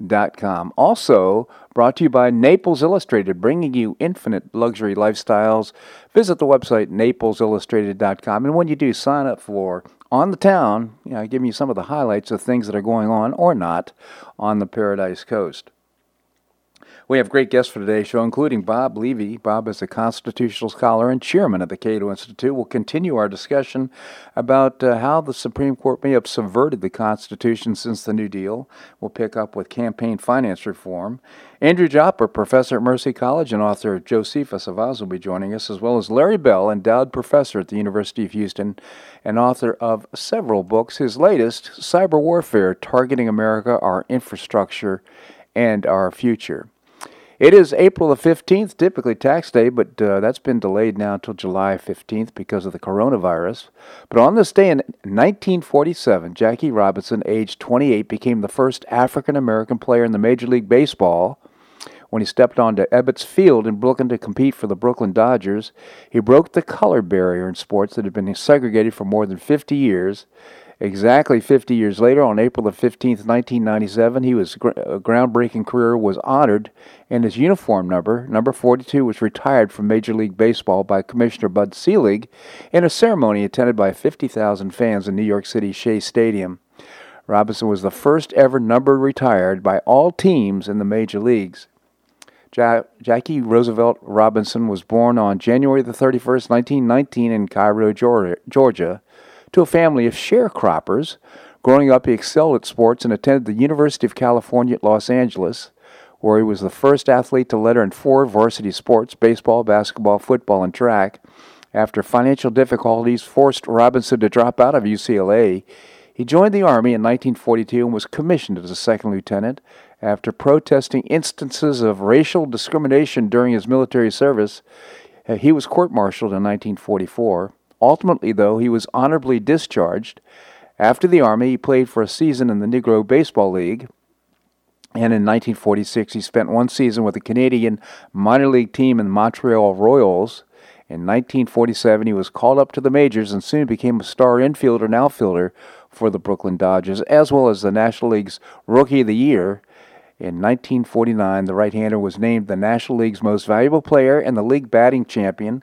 Also, brought to you by Naples Illustrated, bringing you infinite luxury lifestyles. Visit the website naplesillustrated.com. And when you do, sign up for On the Town, you know, giving you some of the highlights of things that are going on or not on the Paradise Coast. We have great guests for today's show, including Bob Levy. Bob is a constitutional scholar and chairman of the Cato Institute. We'll continue our discussion about uh, how the Supreme Court may have subverted the Constitution since the New Deal. We'll pick up with campaign finance reform. Andrew Joppa, professor at Mercy College and author of Josephus of Oz, will be joining us, as well as Larry Bell, endowed professor at the University of Houston and author of several books. His latest, Cyber Warfare Targeting America, Our Infrastructure, and Our Future. It is April the 15th, typically tax day, but uh, that's been delayed now until July 15th because of the coronavirus. But on this day in 1947, Jackie Robinson, aged 28, became the first African American player in the Major League Baseball. When he stepped onto Ebbets Field in Brooklyn to compete for the Brooklyn Dodgers, he broke the color barrier in sports that had been segregated for more than 50 years. Exactly 50 years later, on April the 15th, 1997, he was groundbreaking career was honored, and his uniform number, number 42, was retired from Major League Baseball by Commissioner Bud Selig in a ceremony attended by 50,000 fans in New York City's Shea Stadium. Robinson was the first ever number retired by all teams in the major leagues. Ja- Jackie Roosevelt Robinson was born on January the 31st, 1919 in Cairo, Georgia to a family of sharecroppers. Growing up, he excelled at sports and attended the University of California at Los Angeles, where he was the first athlete to letter in four varsity sports baseball, basketball, football, and track. After financial difficulties forced Robinson to drop out of UCLA, he joined the Army in 1942 and was commissioned as a second lieutenant. After protesting instances of racial discrimination during his military service, uh, he was court martialed in 1944. Ultimately, though, he was honorably discharged. After the Army, he played for a season in the Negro Baseball League. And in 1946, he spent one season with the Canadian minor league team in the Montreal Royals. In 1947, he was called up to the majors and soon became a star infielder and outfielder for the Brooklyn Dodgers, as well as the National League's Rookie of the Year. In 1949, the right hander was named the National League's most valuable player and the league batting champion.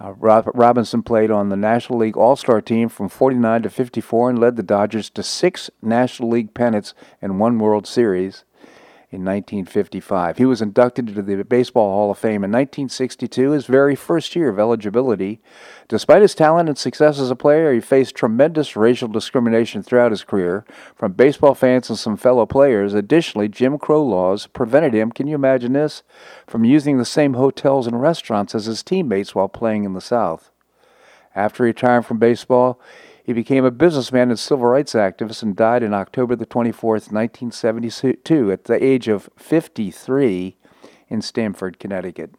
Uh, Rob- Robinson played on the National League All Star team from 49 to 54 and led the Dodgers to six National League pennants and one World Series in 1955. He was inducted into the Baseball Hall of Fame in 1962, his very first year of eligibility. Despite his talent and success as a player, he faced tremendous racial discrimination throughout his career from baseball fans and some fellow players. Additionally, Jim Crow laws prevented him, can you imagine this, from using the same hotels and restaurants as his teammates while playing in the South. After retiring from baseball, he became a businessman and civil rights activist and died on October the 24th, 1972, at the age of 53 in Stamford, Connecticut.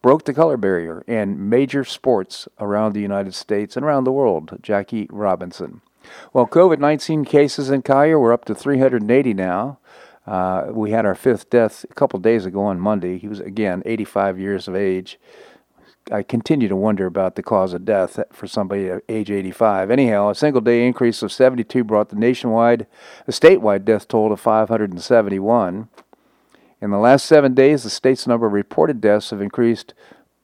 Broke the color barrier in major sports around the United States and around the world, Jackie Robinson. Well, COVID 19 cases in Collier, we're up to 380 now. Uh, we had our fifth death a couple days ago on Monday. He was, again, 85 years of age. I continue to wonder about the cause of death for somebody at age 85. Anyhow, a single day increase of 72 brought the nationwide, the statewide death toll to 571. In the last seven days, the state's number of reported deaths have increased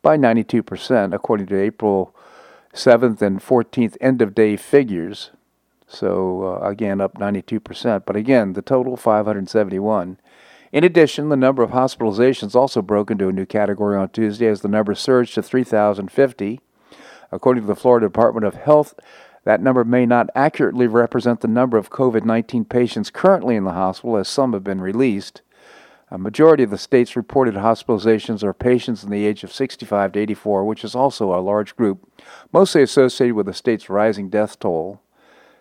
by 92%, according to April 7th and 14th end of day figures. So, uh, again, up 92%. But again, the total 571. In addition, the number of hospitalizations also broke into a new category on Tuesday as the number surged to 3,050. According to the Florida Department of Health, that number may not accurately represent the number of COVID 19 patients currently in the hospital, as some have been released. A majority of the state's reported hospitalizations are patients in the age of 65 to 84, which is also a large group, mostly associated with the state's rising death toll.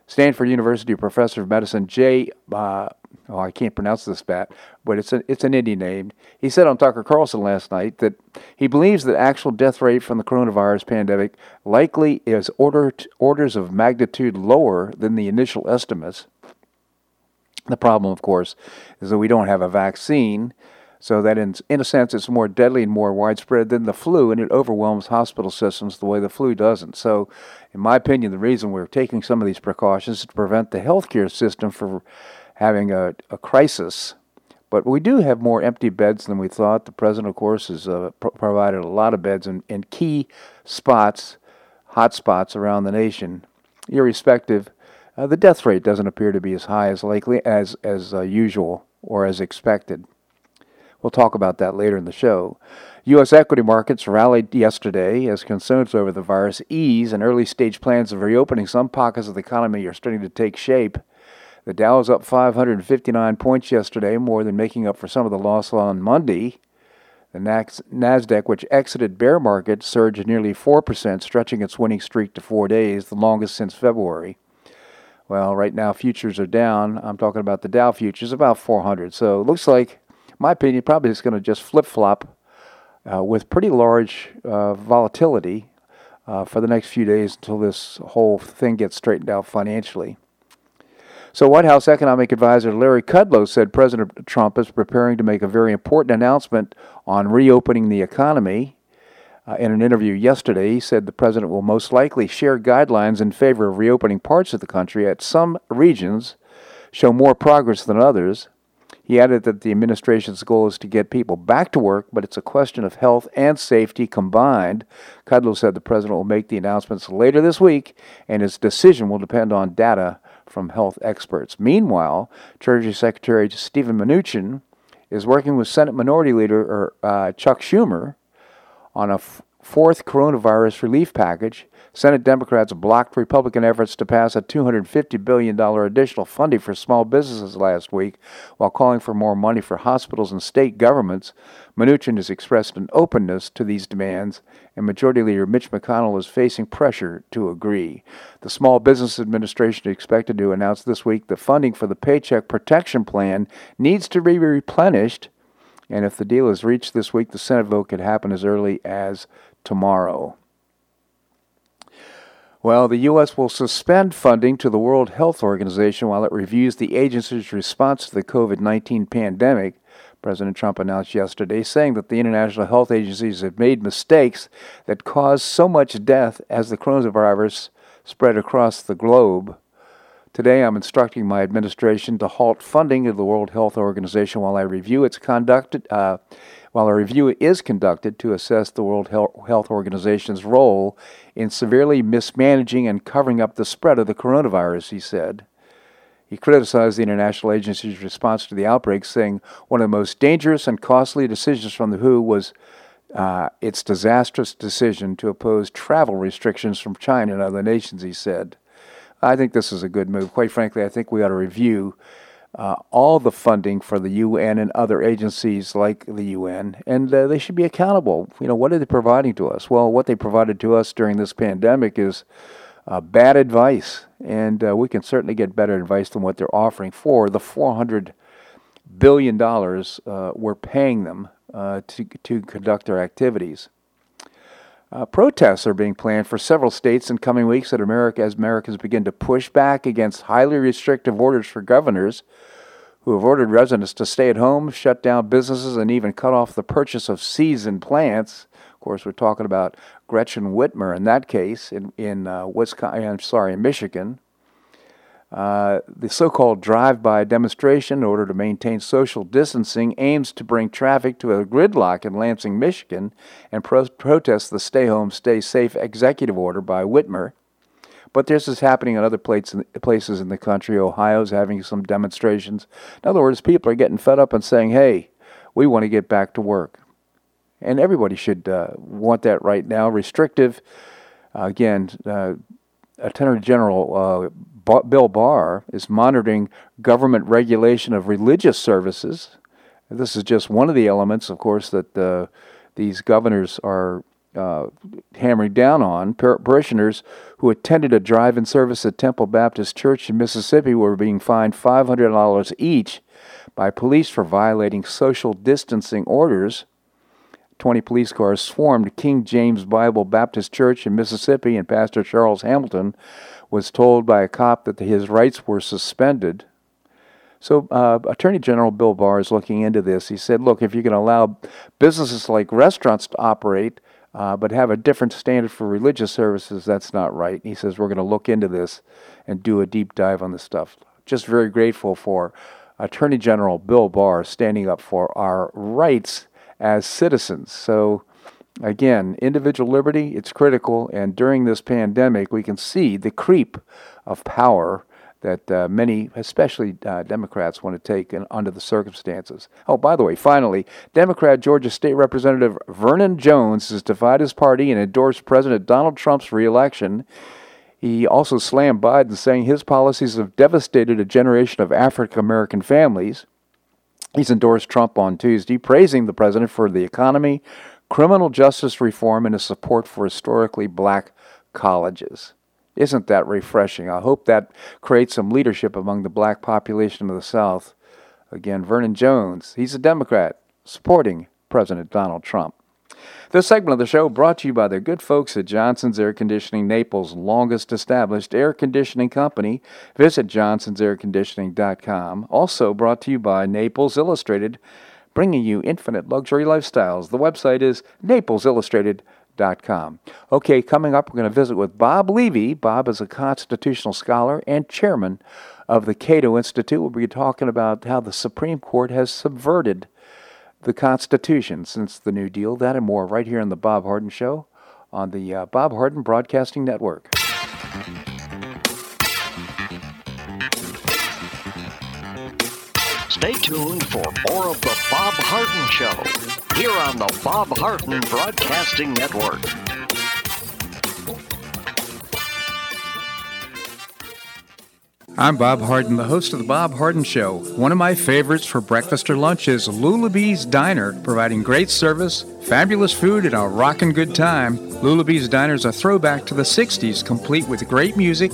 Stanford University professor of medicine Jay, uh, oh, I can't pronounce this bat, but it's, a, it's an Indian name. He said on Tucker Carlson last night that he believes that actual death rate from the coronavirus pandemic likely is order, orders of magnitude lower than the initial estimates. The problem, of course, is that we don't have a vaccine, so that in, in a sense it's more deadly and more widespread than the flu, and it overwhelms hospital systems the way the flu doesn't. So, in my opinion, the reason we're taking some of these precautions is to prevent the healthcare system from having a, a crisis. But we do have more empty beds than we thought. The president, of course, has uh, pro- provided a lot of beds in, in key spots, hot spots around the nation, irrespective uh, the death rate doesn't appear to be as high as likely as as uh, usual or as expected. We'll talk about that later in the show. U.S. equity markets rallied yesterday as concerns over the virus ease and early stage plans of reopening some pockets of the economy are starting to take shape. The Dow was up 559 points yesterday, more than making up for some of the loss on Monday. The NASDAQ, which exited bear market, surged nearly 4%, stretching its winning streak to four days, the longest since February. Well, right now futures are down. I'm talking about the Dow futures, about 400. So it looks like, my opinion, probably it's going to just flip flop uh, with pretty large uh, volatility uh, for the next few days until this whole thing gets straightened out financially. So, White House economic advisor Larry Kudlow said President Trump is preparing to make a very important announcement on reopening the economy. Uh, in an interview yesterday, he said the president will most likely share guidelines in favor of reopening parts of the country at some regions show more progress than others. He added that the administration's goal is to get people back to work, but it's a question of health and safety combined. Kudlow said the president will make the announcements later this week, and his decision will depend on data from health experts. Meanwhile, Treasury Secretary Steven Mnuchin is working with Senate Minority Leader uh, Chuck Schumer on a f- fourth coronavirus relief package, Senate Democrats blocked Republican efforts to pass a $250 billion additional funding for small businesses last week while calling for more money for hospitals and state governments. Mnuchin has expressed an openness to these demands, and Majority Leader Mitch McConnell is facing pressure to agree. The Small Business Administration is expected to announce this week the funding for the Paycheck Protection Plan needs to be replenished and if the deal is reached this week, the Senate vote could happen as early as tomorrow. Well, the U.S. will suspend funding to the World Health Organization while it reviews the agency's response to the COVID 19 pandemic. President Trump announced yesterday, saying that the international health agencies have made mistakes that caused so much death as the coronavirus spread across the globe. Today, I'm instructing my administration to halt funding of the World Health Organization while I review its conduct. Uh, while a review is conducted to assess the World Health Organization's role in severely mismanaging and covering up the spread of the coronavirus, he said. He criticized the international agency's response to the outbreak, saying one of the most dangerous and costly decisions from the WHO was uh, its disastrous decision to oppose travel restrictions from China and other nations, he said. I think this is a good move. Quite frankly, I think we ought to review uh, all the funding for the UN and other agencies like the UN, and uh, they should be accountable. You know, what are they providing to us? Well, what they provided to us during this pandemic is uh, bad advice, and uh, we can certainly get better advice than what they're offering for the 400 billion dollars uh, we're paying them uh, to to conduct their activities. Uh, protests are being planned for several states in coming weeks at America as Americans begin to push back against highly restrictive orders for governors who have ordered residents to stay at home, shut down businesses, and even cut off the purchase of seeds and plants. Of course, we're talking about Gretchen Whitmer in that case in in uh, Wisconsin. I'm sorry, in Michigan. Uh, the so called drive by demonstration, in order to maintain social distancing, aims to bring traffic to a gridlock in Lansing, Michigan, and pro- protest the Stay Home, Stay Safe executive order by Whitmer. But this is happening in other places in the country. Ohio's having some demonstrations. In other words, people are getting fed up and saying, hey, we want to get back to work. And everybody should uh, want that right now. Restrictive, uh, again, uh, Attorney General uh, Bill Barr is monitoring government regulation of religious services. This is just one of the elements, of course, that uh, these governors are uh, hammering down on. Par- parishioners who attended a drive in service at Temple Baptist Church in Mississippi were being fined $500 each by police for violating social distancing orders. 20 police cars swarmed King James Bible Baptist Church in Mississippi, and Pastor Charles Hamilton was told by a cop that his rights were suspended. So, uh, Attorney General Bill Barr is looking into this. He said, look, if you can allow businesses like restaurants to operate, uh, but have a different standard for religious services, that's not right. He says, we're going to look into this and do a deep dive on this stuff. Just very grateful for Attorney General Bill Barr standing up for our rights as citizens. So, again, individual liberty, it's critical. And during this pandemic, we can see the creep of power that uh, many, especially uh, Democrats, want to take in, under the circumstances. Oh, by the way, finally, Democrat Georgia State Representative Vernon Jones has defied his party and endorsed President Donald Trump's reelection. He also slammed Biden, saying his policies have devastated a generation of African American families. He's endorsed Trump on Tuesday, praising the president for the economy, criminal justice reform, and his support for historically black colleges. Isn't that refreshing? I hope that creates some leadership among the black population of the South. Again, Vernon Jones, he's a Democrat supporting President Donald Trump. This segment of the show brought to you by the good folks at Johnson's Air Conditioning, Naples' longest established air conditioning company. Visit johnsonsairconditioning.com. Also brought to you by Naples Illustrated, bringing you infinite luxury lifestyles. The website is naplesillustrated.com. Okay, coming up, we're going to visit with Bob Levy. Bob is a constitutional scholar and chairman of the Cato Institute. We'll be talking about how the Supreme Court has subverted the Constitution since the New Deal. That and more right here on The Bob Harden Show on the uh, Bob Harden Broadcasting Network. Stay tuned for more of The Bob Harden Show here on the Bob Harden Broadcasting Network. I'm Bob Harden, the host of The Bob Harden Show. One of my favorites for breakfast or lunch is Lulabee's Diner, providing great service, fabulous food, and a rockin' good time. Lulabee's Diner is a throwback to the 60s, complete with great music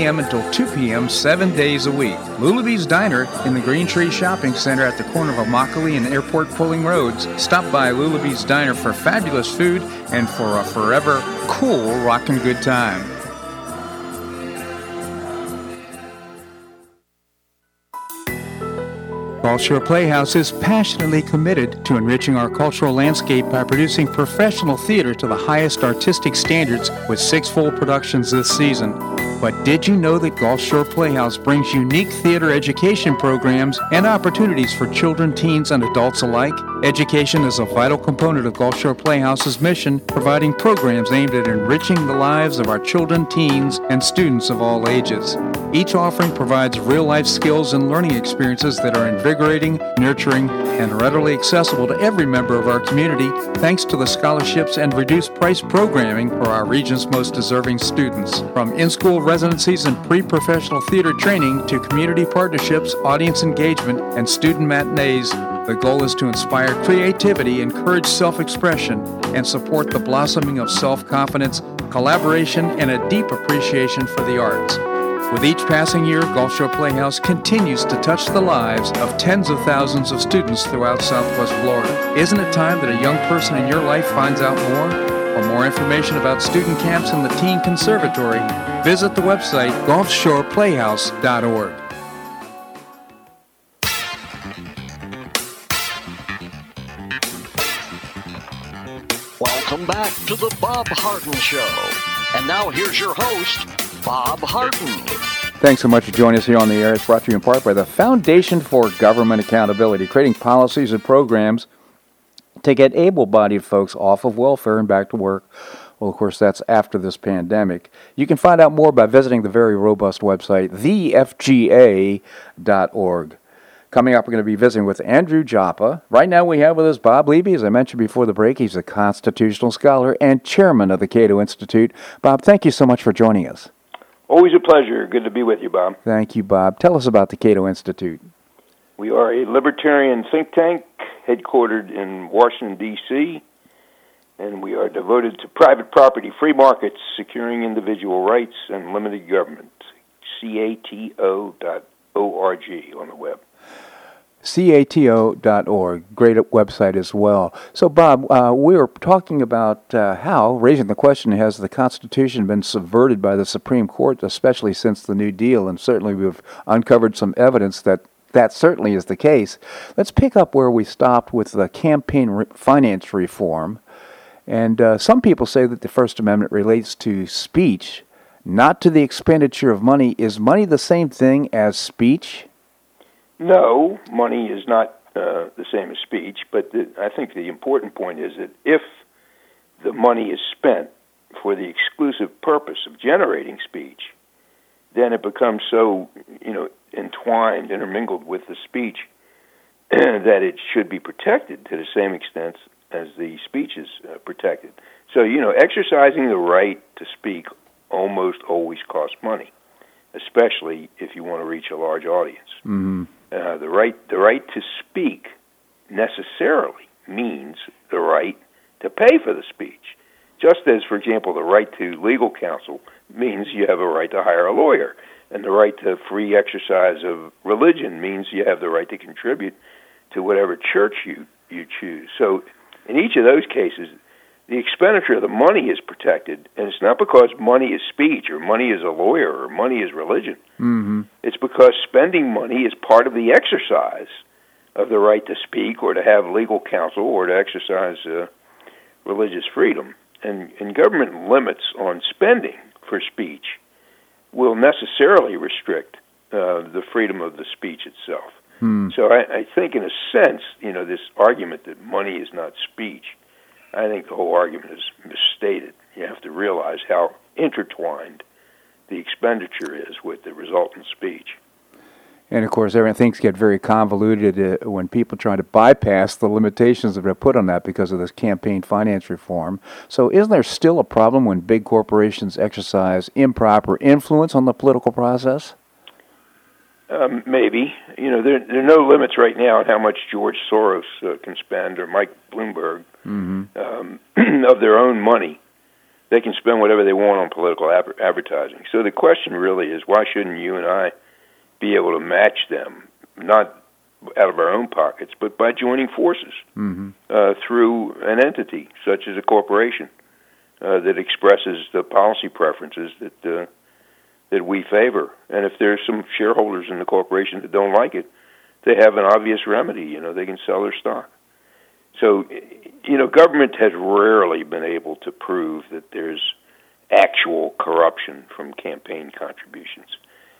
until 2 p.m. seven days a week. Lulabee's Diner in the Green Tree Shopping Center at the corner of Immokalee and Airport Pulling Roads. Stop by Lulabee's Diner for fabulous food and for a forever cool rockin' good time. Gulf Playhouse is passionately committed to enriching our cultural landscape by producing professional theater to the highest artistic standards with six full productions this season. But did you know that Gulf Shore Playhouse brings unique theater education programs and opportunities for children, teens, and adults alike? Education is a vital component of Gulf Shore Playhouse's mission, providing programs aimed at enriching the lives of our children, teens, and students of all ages. Each offering provides real life skills and learning experiences that are invigorating, nurturing, and readily accessible to every member of our community thanks to the scholarships and reduced price programming for our region's most deserving students. From in school residencies and pre professional theater training to community partnerships, audience engagement, and student matinees, the goal is to inspire creativity, encourage self expression, and support the blossoming of self confidence, collaboration, and a deep appreciation for the arts. With each passing year, Gulf Shore Playhouse continues to touch the lives of tens of thousands of students throughout Southwest Florida. Isn't it time that a young person in your life finds out more? For more information about student camps and the Teen Conservatory, visit the website gulfshoreplayhouse.org. Welcome back to the Bob Harden Show. And now here's your host, Bob Harden. Thanks so much for joining us here on the air. It's brought to you in part by the Foundation for Government Accountability, creating policies and programs to get able bodied folks off of welfare and back to work. Well, of course, that's after this pandemic. You can find out more by visiting the very robust website, thefga.org. Coming up, we're going to be visiting with Andrew Joppa. Right now, we have with us Bob Levy. As I mentioned before the break, he's a constitutional scholar and chairman of the Cato Institute. Bob, thank you so much for joining us. Always a pleasure. Good to be with you, Bob. Thank you, Bob. Tell us about the Cato Institute. We are a libertarian think tank headquartered in Washington, D.C., and we are devoted to private property, free markets, securing individual rights, and limited government. cato.org on the web cato.org, great website as well. So, Bob, uh, we were talking about uh, how, raising the question, has the Constitution been subverted by the Supreme Court, especially since the New Deal? And certainly we've uncovered some evidence that that certainly is the case. Let's pick up where we stopped with the campaign re- finance reform. And uh, some people say that the First Amendment relates to speech, not to the expenditure of money. Is money the same thing as speech? No, money is not uh, the same as speech, but the, I think the important point is that if the money is spent for the exclusive purpose of generating speech, then it becomes so, you know, entwined, intermingled with the speech that it should be protected to the same extent as the speech is uh, protected. So, you know, exercising the right to speak almost always costs money, especially if you want to reach a large audience. Mm-hmm. Uh, the right the right to speak necessarily means the right to pay for the speech. Just as, for example, the right to legal counsel means you have a right to hire a lawyer, and the right to free exercise of religion means you have the right to contribute to whatever church you you choose. So, in each of those cases, the expenditure of the money is protected, and it's not because money is speech or money is a lawyer or money is religion. Mm-hmm. It's because spending money is part of the exercise of the right to speak or to have legal counsel or to exercise uh, religious freedom. And, and government limits on spending for speech will necessarily restrict uh, the freedom of the speech itself. Hmm. So I, I think, in a sense, you know, this argument that money is not speech I think the whole argument is misstated. You have to realize how intertwined the expenditure is with the resultant speech. And of course, things get very convoluted uh, when people try to bypass the limitations that are put on that because of this campaign finance reform. So, isn't there still a problem when big corporations exercise improper influence on the political process? Um, maybe. You know, there, there are no limits right now on how much George Soros uh, can spend or Mike Bloomberg mm-hmm. um, of their own money. They can spend whatever they want on political ab- advertising. So the question really is why shouldn't you and I be able to match them, not out of our own pockets, but by joining forces mm-hmm. uh, through an entity such as a corporation uh, that expresses the policy preferences that. Uh, that we favor. And if there's some shareholders in the corporation that don't like it, they have an obvious remedy. You know, they can sell their stock. So, you know, government has rarely been able to prove that there's actual corruption from campaign contributions.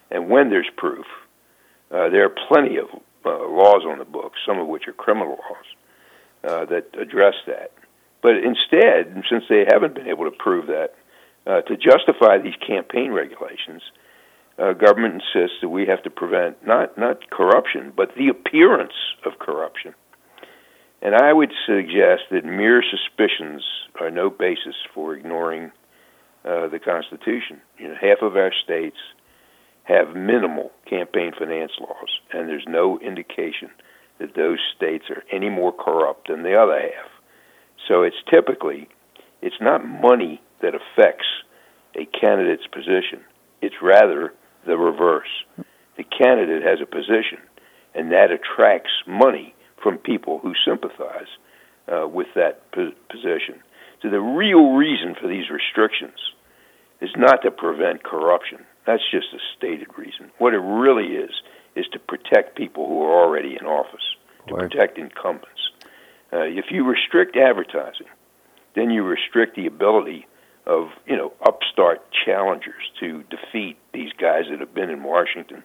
And when there's proof, uh, there are plenty of uh, laws on the books, some of which are criminal laws, uh, that address that. But instead, since they haven't been able to prove that, uh, to justify these campaign regulations, uh, government insists that we have to prevent not not corruption, but the appearance of corruption. And I would suggest that mere suspicions are no basis for ignoring uh, the Constitution. You know, half of our states have minimal campaign finance laws, and there's no indication that those states are any more corrupt than the other half. So it's typically it's not money that affects a candidate's position. It's rather the reverse. The candidate has a position, and that attracts money from people who sympathize uh, with that po- position. So the real reason for these restrictions is not to prevent corruption. That's just a stated reason. What it really is is to protect people who are already in office, to protect incumbents. Uh, if you restrict advertising, then you restrict the ability of you know upstart challengers to defeat these guys that have been in Washington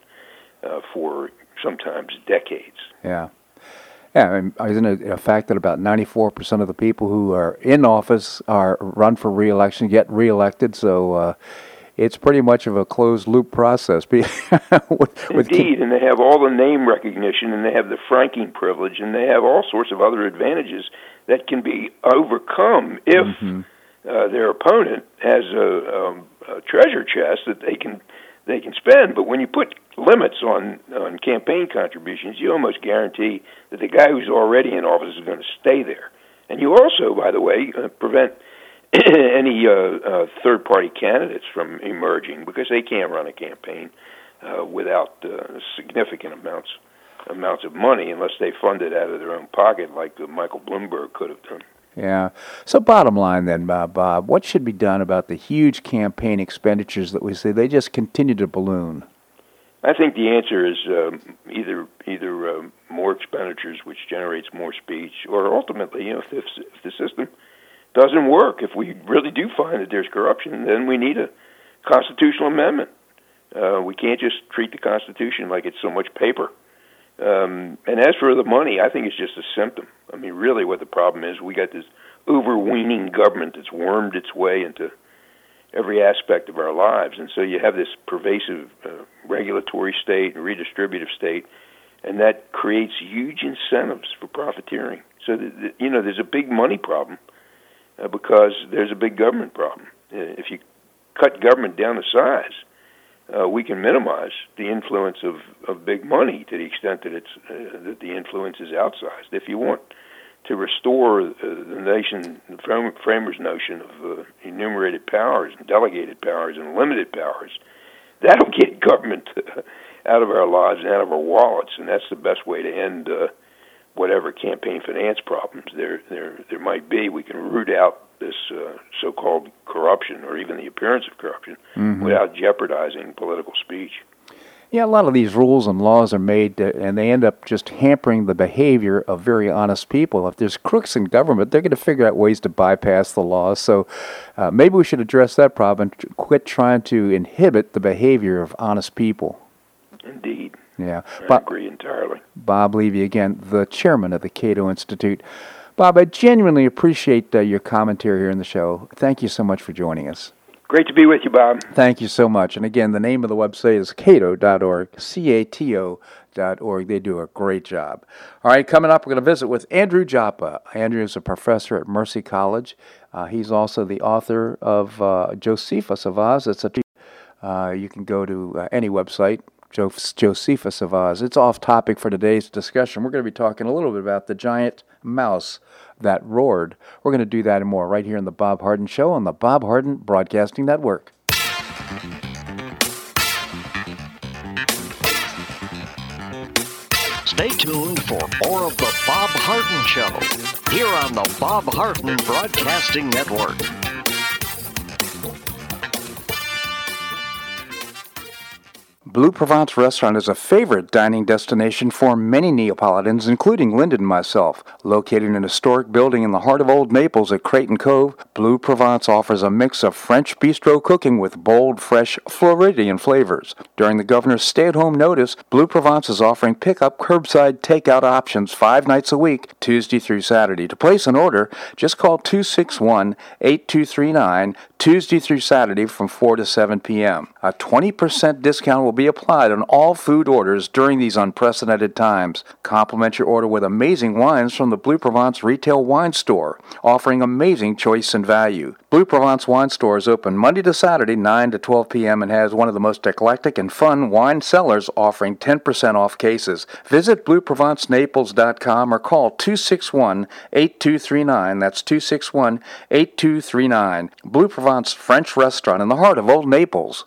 uh, for sometimes decades. Yeah. Yeah, I mean, isn't it a fact that about 94% of the people who are in office are run for reelection, get reelected? So uh, it's pretty much of a closed loop process. with, with Indeed, and they have all the name recognition, and they have the franking privilege, and they have all sorts of other advantages that can be overcome if mm-hmm. uh, their opponent has a, um, a treasure chest that they can they can spend. But when you put limits on on campaign contributions, you almost guarantee that the guy who's already in office is going to stay there. And you also, by the way, uh, prevent any uh, uh, third party candidates from emerging because they can't run a campaign uh, without uh, significant amounts amounts of money unless they fund it out of their own pocket, like uh, Michael Bloomberg could have done. Yeah. So, bottom line then, Bob, Bob, what should be done about the huge campaign expenditures that we see? They just continue to balloon. I think the answer is um, either either um, more expenditures, which generates more speech, or ultimately, you know, if, if the system doesn't work, if we really do find that there's corruption, then we need a constitutional amendment. Uh, we can't just treat the Constitution like it's so much paper. Um, and as for the money, I think it's just a symptom. I mean, really, what the problem is, we got this overweening government that's wormed its way into every aspect of our lives, and so you have this pervasive uh, regulatory state and redistributive state, and that creates huge incentives for profiteering. So, the, the, you know, there's a big money problem uh, because there's a big government problem. Uh, if you cut government down to size, uh, we can minimize the influence of, of big money to the extent that it's uh, that the influence is outsized. If you want to restore uh, the nation, the framers' notion of uh, enumerated powers and delegated powers and limited powers, that'll get government out of our lives and out of our wallets, and that's the best way to end uh, whatever campaign finance problems there there there might be. We can root out this uh, so-called corruption or even the appearance of corruption mm-hmm. without jeopardizing political speech. Yeah, a lot of these rules and laws are made, to, and they end up just hampering the behavior of very honest people. If there's crooks in government, they're going to figure out ways to bypass the laws. So uh, maybe we should address that problem and quit trying to inhibit the behavior of honest people. Indeed. Yeah. I Bob, agree entirely. Bob Levy, again, the chairman of the Cato Institute. Bob, I genuinely appreciate uh, your commentary here in the show. Thank you so much for joining us. Great to be with you, Bob. Thank you so much. And again, the name of the website is cato.org, C A T O dot org. They do a great job. All right, coming up, we're going to visit with Andrew Joppa. Andrew is a professor at Mercy College. Uh, he's also the author of uh, Josephus of Oz. It's a uh, you can go to uh, any website, Josephus of Oz. It's off topic for today's discussion. We're going to be talking a little bit about the giant mouse that roared. We're going to do that and more right here on The Bob Harden Show on the Bob Harden Broadcasting Network. Stay tuned for more of The Bob Harden Show here on the Bob Harden Broadcasting Network. Blue Provence restaurant is a favorite dining destination for many Neapolitans, including Linda and myself. Located in an historic building in the heart of Old Naples at Crayton Cove, Blue Provence offers a mix of French bistro cooking with bold, fresh Floridian flavors. During the governor's stay-at-home notice, Blue Provence is offering pickup curbside takeout options five nights a week, Tuesday through Saturday. To place an order, just call 261-8239 Tuesday through Saturday from 4 to 7 p.m. A 20% discount will be applied on all food orders during these unprecedented times. Complement your order with amazing wines from the Blue Provence Retail Wine Store, offering amazing choice and value. Blue Provence Wine Store is open Monday to Saturday, 9 to 12 p.m., and has one of the most eclectic and fun wine cellars offering 10% off cases. Visit BlueProvenceNaples.com or call 261 8239. That's 261 8239. Blue Provence French Restaurant in the heart of Old Naples.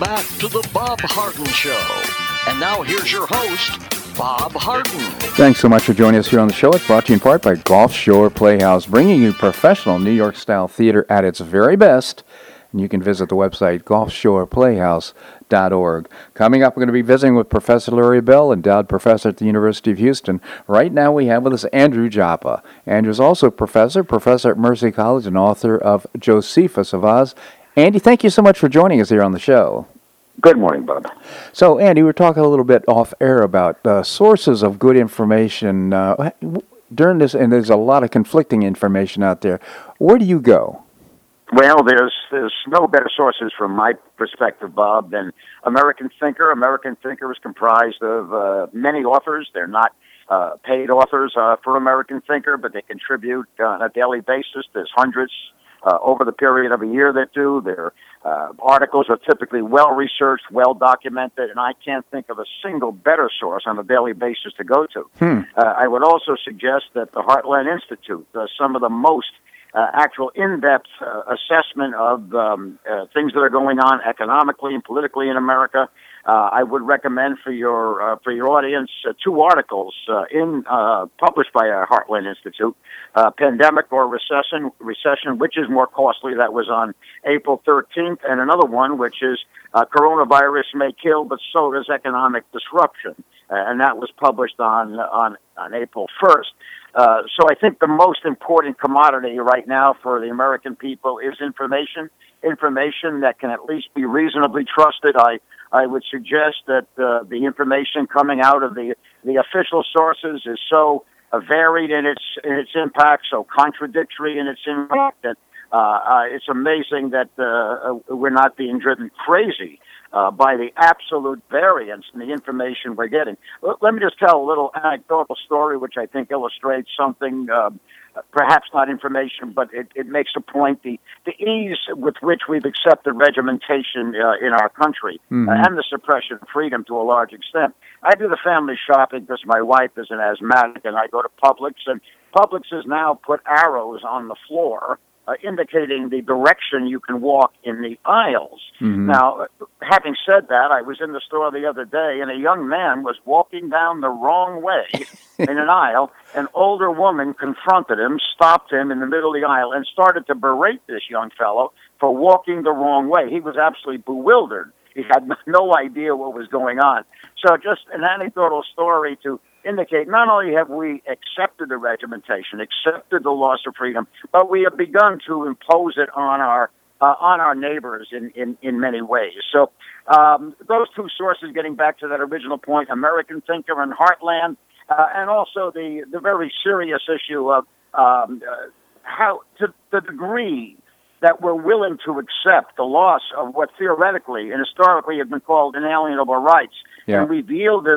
Back to the Bob Harden Show. And now here's your host, Bob Harden. Thanks so much for joining us here on the show. It's brought to you in part by Gulf Shore Playhouse, bringing you professional New York style theater at its very best. And you can visit the website gulfshoreplayhouse.org. Coming up, we're going to be visiting with Professor Larry Bell, endowed professor at the University of Houston. Right now, we have with us Andrew Joppa. Andrew's also professor, professor at Mercy College, and author of Josephus of Oz Andy, thank you so much for joining us here on the show. Good morning, Bob. So, Andy, we were talking a little bit off air about uh, sources of good information uh, during this, and there's a lot of conflicting information out there. Where do you go? Well, there's there's no better sources from my perspective, Bob, than American Thinker. American Thinker is comprised of uh, many authors. They're not uh, paid authors uh, for American Thinker, but they contribute on a daily basis. There's hundreds uh, over the period of a year that do. Their uh, articles are typically well researched, well documented, and I can't think of a single better source on a daily basis to go to. Hmm. Uh, I would also suggest that the Heartland Institute does some of the most uh, actual in-depth uh, assessment of um, uh, things that are going on economically and politically in America. Uh, I would recommend for your uh, for your audience uh, two articles uh, in uh, published by uh, Heartland Institute, "Pandemic or Recession," recession, which is more costly. That was on April 13th, and another one which is "Coronavirus May Kill, but So Does Economic Disruption," and that was published on on on April 1st. Uh, so I think the most important commodity right now for the American people is information, information that can at least be reasonably trusted. I I would suggest that uh, the information coming out of the the official sources is so uh, varied in its in its impact, so contradictory in its impact that uh, uh, it's amazing that uh, we're not being driven crazy uh, by the absolute variance in the information we're getting. Let me just tell a little anecdotal story, which I think illustrates something. Uh, perhaps not information, but it, it makes a point. The, the ease with which we've accepted regimentation uh, in our country mm-hmm. uh, and the suppression of freedom to a large extent. I do the family shopping because my wife is an asthmatic, and I go to Publix, and Publix has now put arrows on the floor uh, indicating the direction you can walk in the aisles. Mm-hmm. Now, having said that, I was in the store the other day, and a young man was walking down the wrong way in an aisle. An older woman confronted him, stopped him in the middle of the aisle, and started to berate this young fellow for walking the wrong way. He was absolutely bewildered. He had no idea what was going on. So, just an anecdotal story to indicate not only have we accepted the regimentation, accepted the loss of freedom, but we have begun to impose it on our uh, on our neighbors in, in, in many ways. So um, those two sources, getting back to that original point, American Thinker and Heartland, uh, and also the, the very serious issue of um, uh, how to the degree that we're willing to accept the loss of what theoretically and historically have been called inalienable rights yeah. and we've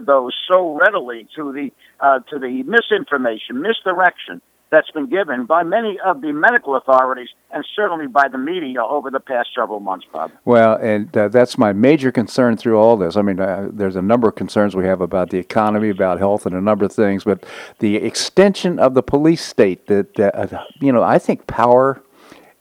those so readily to the uh, to the misinformation, misdirection that's been given by many of the medical authorities and certainly by the media over the past several months, Bob. Well, and uh, that's my major concern through all this. I mean, uh, there's a number of concerns we have about the economy, about health, and a number of things, but the extension of the police state that, uh, you know, I think power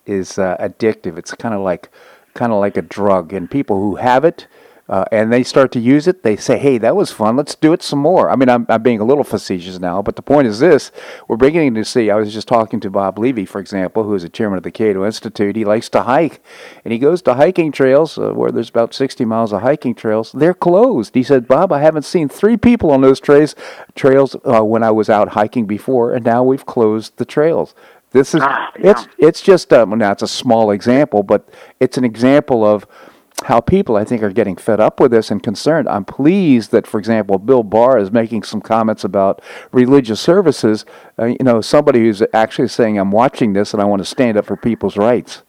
is uh, addictive. It's kind of like kind of like a drug, and people who have it uh, and they start to use it, they say, hey, that was fun. Let's do it some more. I mean, I'm, I'm being a little facetious now, but the point is this we're beginning to see. I was just talking to Bob Levy, for example, who is a chairman of the Cato Institute. He likes to hike, and he goes to hiking trails uh, where there's about 60 miles of hiking trails. They're closed. He said, Bob, I haven't seen three people on those trails, trails uh, when I was out hiking before, and now we've closed the trails. This is ah, yeah. it's it's just um, now it's a small example, but it's an example of how people, I think, are getting fed up with this and concerned. I'm pleased that, for example, Bill Barr is making some comments about religious services. Uh, you know, somebody who's actually saying, I'm watching this and I want to stand up for people's rights.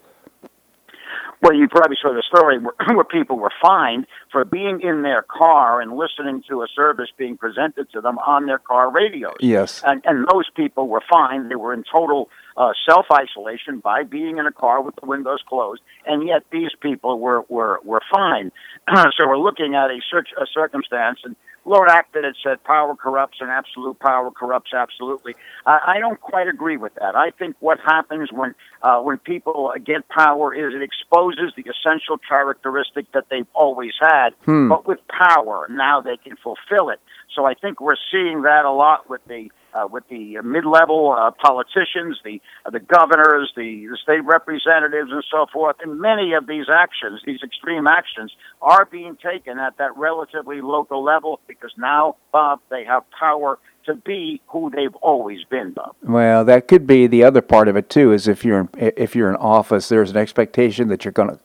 well, you probably saw the story where, where people were fined for being in their car and listening to a service being presented to them on their car radios. Yes. And, and those people were fined. They were in total uh, self isolation by being in a car with the windows closed, and yet these people were were were fine. so we're looking at a, search, a circumstance, and Lord Acton had said power corrupts and absolute power corrupts absolutely. Uh, I don't quite agree with that. I think what happens when uh, when people get power is it exposes the essential characteristic that they've always had, Hmm. but with power now they can fulfill it. So I think we're seeing that a lot with the uh, with the mid-level uh, politicians, the uh, the governors, the, the state representatives, and so forth. And many of these actions, these extreme actions, are being taken at that relatively local level because now, Bob, they have power to be who they've always been, Bob. Well, that could be the other part of it too. Is if you're in, if you're in office, there's an expectation that you're going to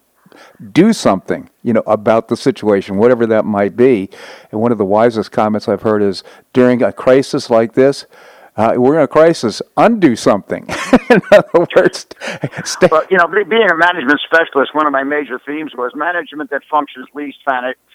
do something, you know, about the situation, whatever that might be. And one of the wisest comments I've heard is during a crisis like this, uh, we're in a crisis, undo something. in other words, stay. But you know, being a management specialist, one of my major themes was management that functions least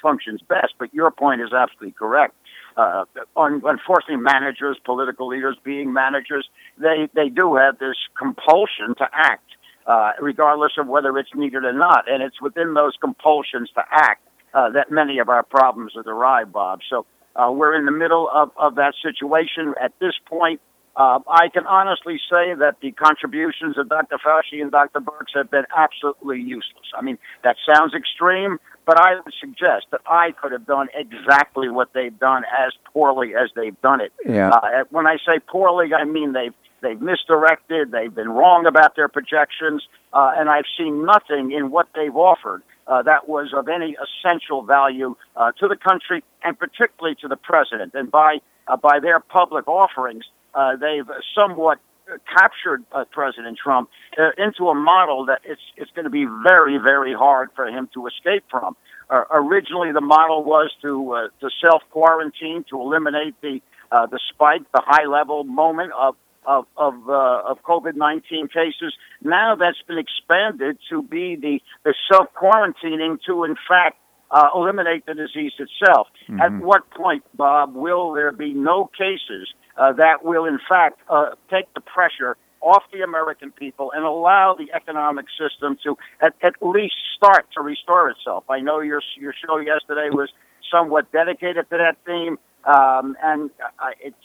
functions best. But your point is absolutely correct. Uh, unfortunately, managers, political leaders, being managers, they they do have this compulsion to act, uh, regardless of whether it's needed or not. And it's within those compulsions to act uh, that many of our problems are derived, Bob. So uh, we're in the middle of, of that situation at this point. Uh, I can honestly say that the contributions of Dr. Fauci and Dr. Birx have been absolutely useless. I mean, that sounds extreme, but I would suggest that I could have done exactly what they've done as poorly as they've done it. Yeah. Uh, when I say poorly, I mean they've they've misdirected, they've been wrong about their projections, uh, and I've seen nothing in what they've offered uh, that was of any essential value uh, to the country and particularly to the president. And by uh, by their public offerings, uh, they've somewhat captured uh, President Trump into a model that it's it's going to be very very hard for him to escape from. Originally, the model was to to self quarantine to eliminate the uh, the spike, the high level moment of of of, uh, of COVID nineteen cases. Now that's been expanded to be the the self quarantining to in fact uh, eliminate the disease itself. At what point, Bob, will there be no cases uh, that will in fact uh, take the pressure off the American people and allow the economic system to at, at least start to restore itself? I know your your show yesterday was somewhat dedicated to that theme, um, and uh, it's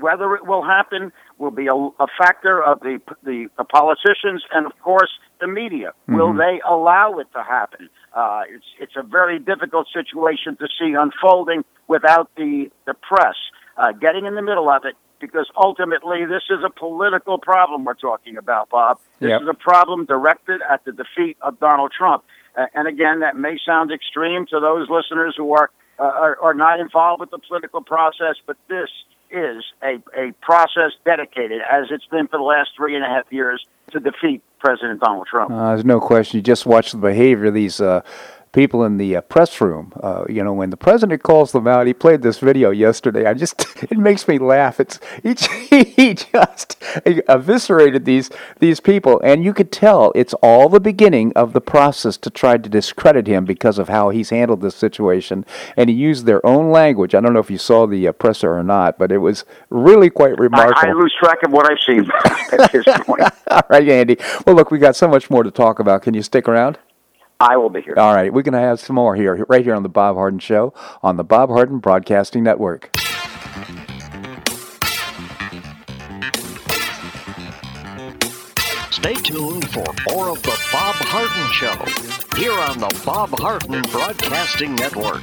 whether it will happen will be a, a factor of the, the the politicians and of course the media. Will they allow it to happen? Uh, it's it's a very difficult situation to see unfolding without the the press uh, getting in the middle of it. Because ultimately, this is a political problem we're talking about, Bob. This Yep. is a problem directed at the defeat of Donald Trump. Uh, and again, that may sound extreme to those listeners who are, uh, are are not involved with the political process, but this is a, a process dedicated, as it's been for the last three and a half years, to defeat President Donald Trump. Uh, there's no question. You just watch the behavior of these uh, people in the uh, press room. Uh, you know, when the president calls them out, he played this video yesterday. I just, it makes me laugh. It's he, he just eviscerated these these people, and you could tell it's all the beginning of the process to try to discredit him because of how he's handled this situation. And he used their own language. I don't know if you saw the uh, presser or not, but it was really quite remarkable. I. I lose track of what I've seen at this point. all right, Andy. Well, look, we got so much more to talk about. Can you stick around? I will be here. All right, we're going to have some more here, right here on the Bob Harden Show on the Bob Harden Broadcasting Network. Stay tuned for more of the Bob Harden Show here on the Bob Harden Broadcasting Network.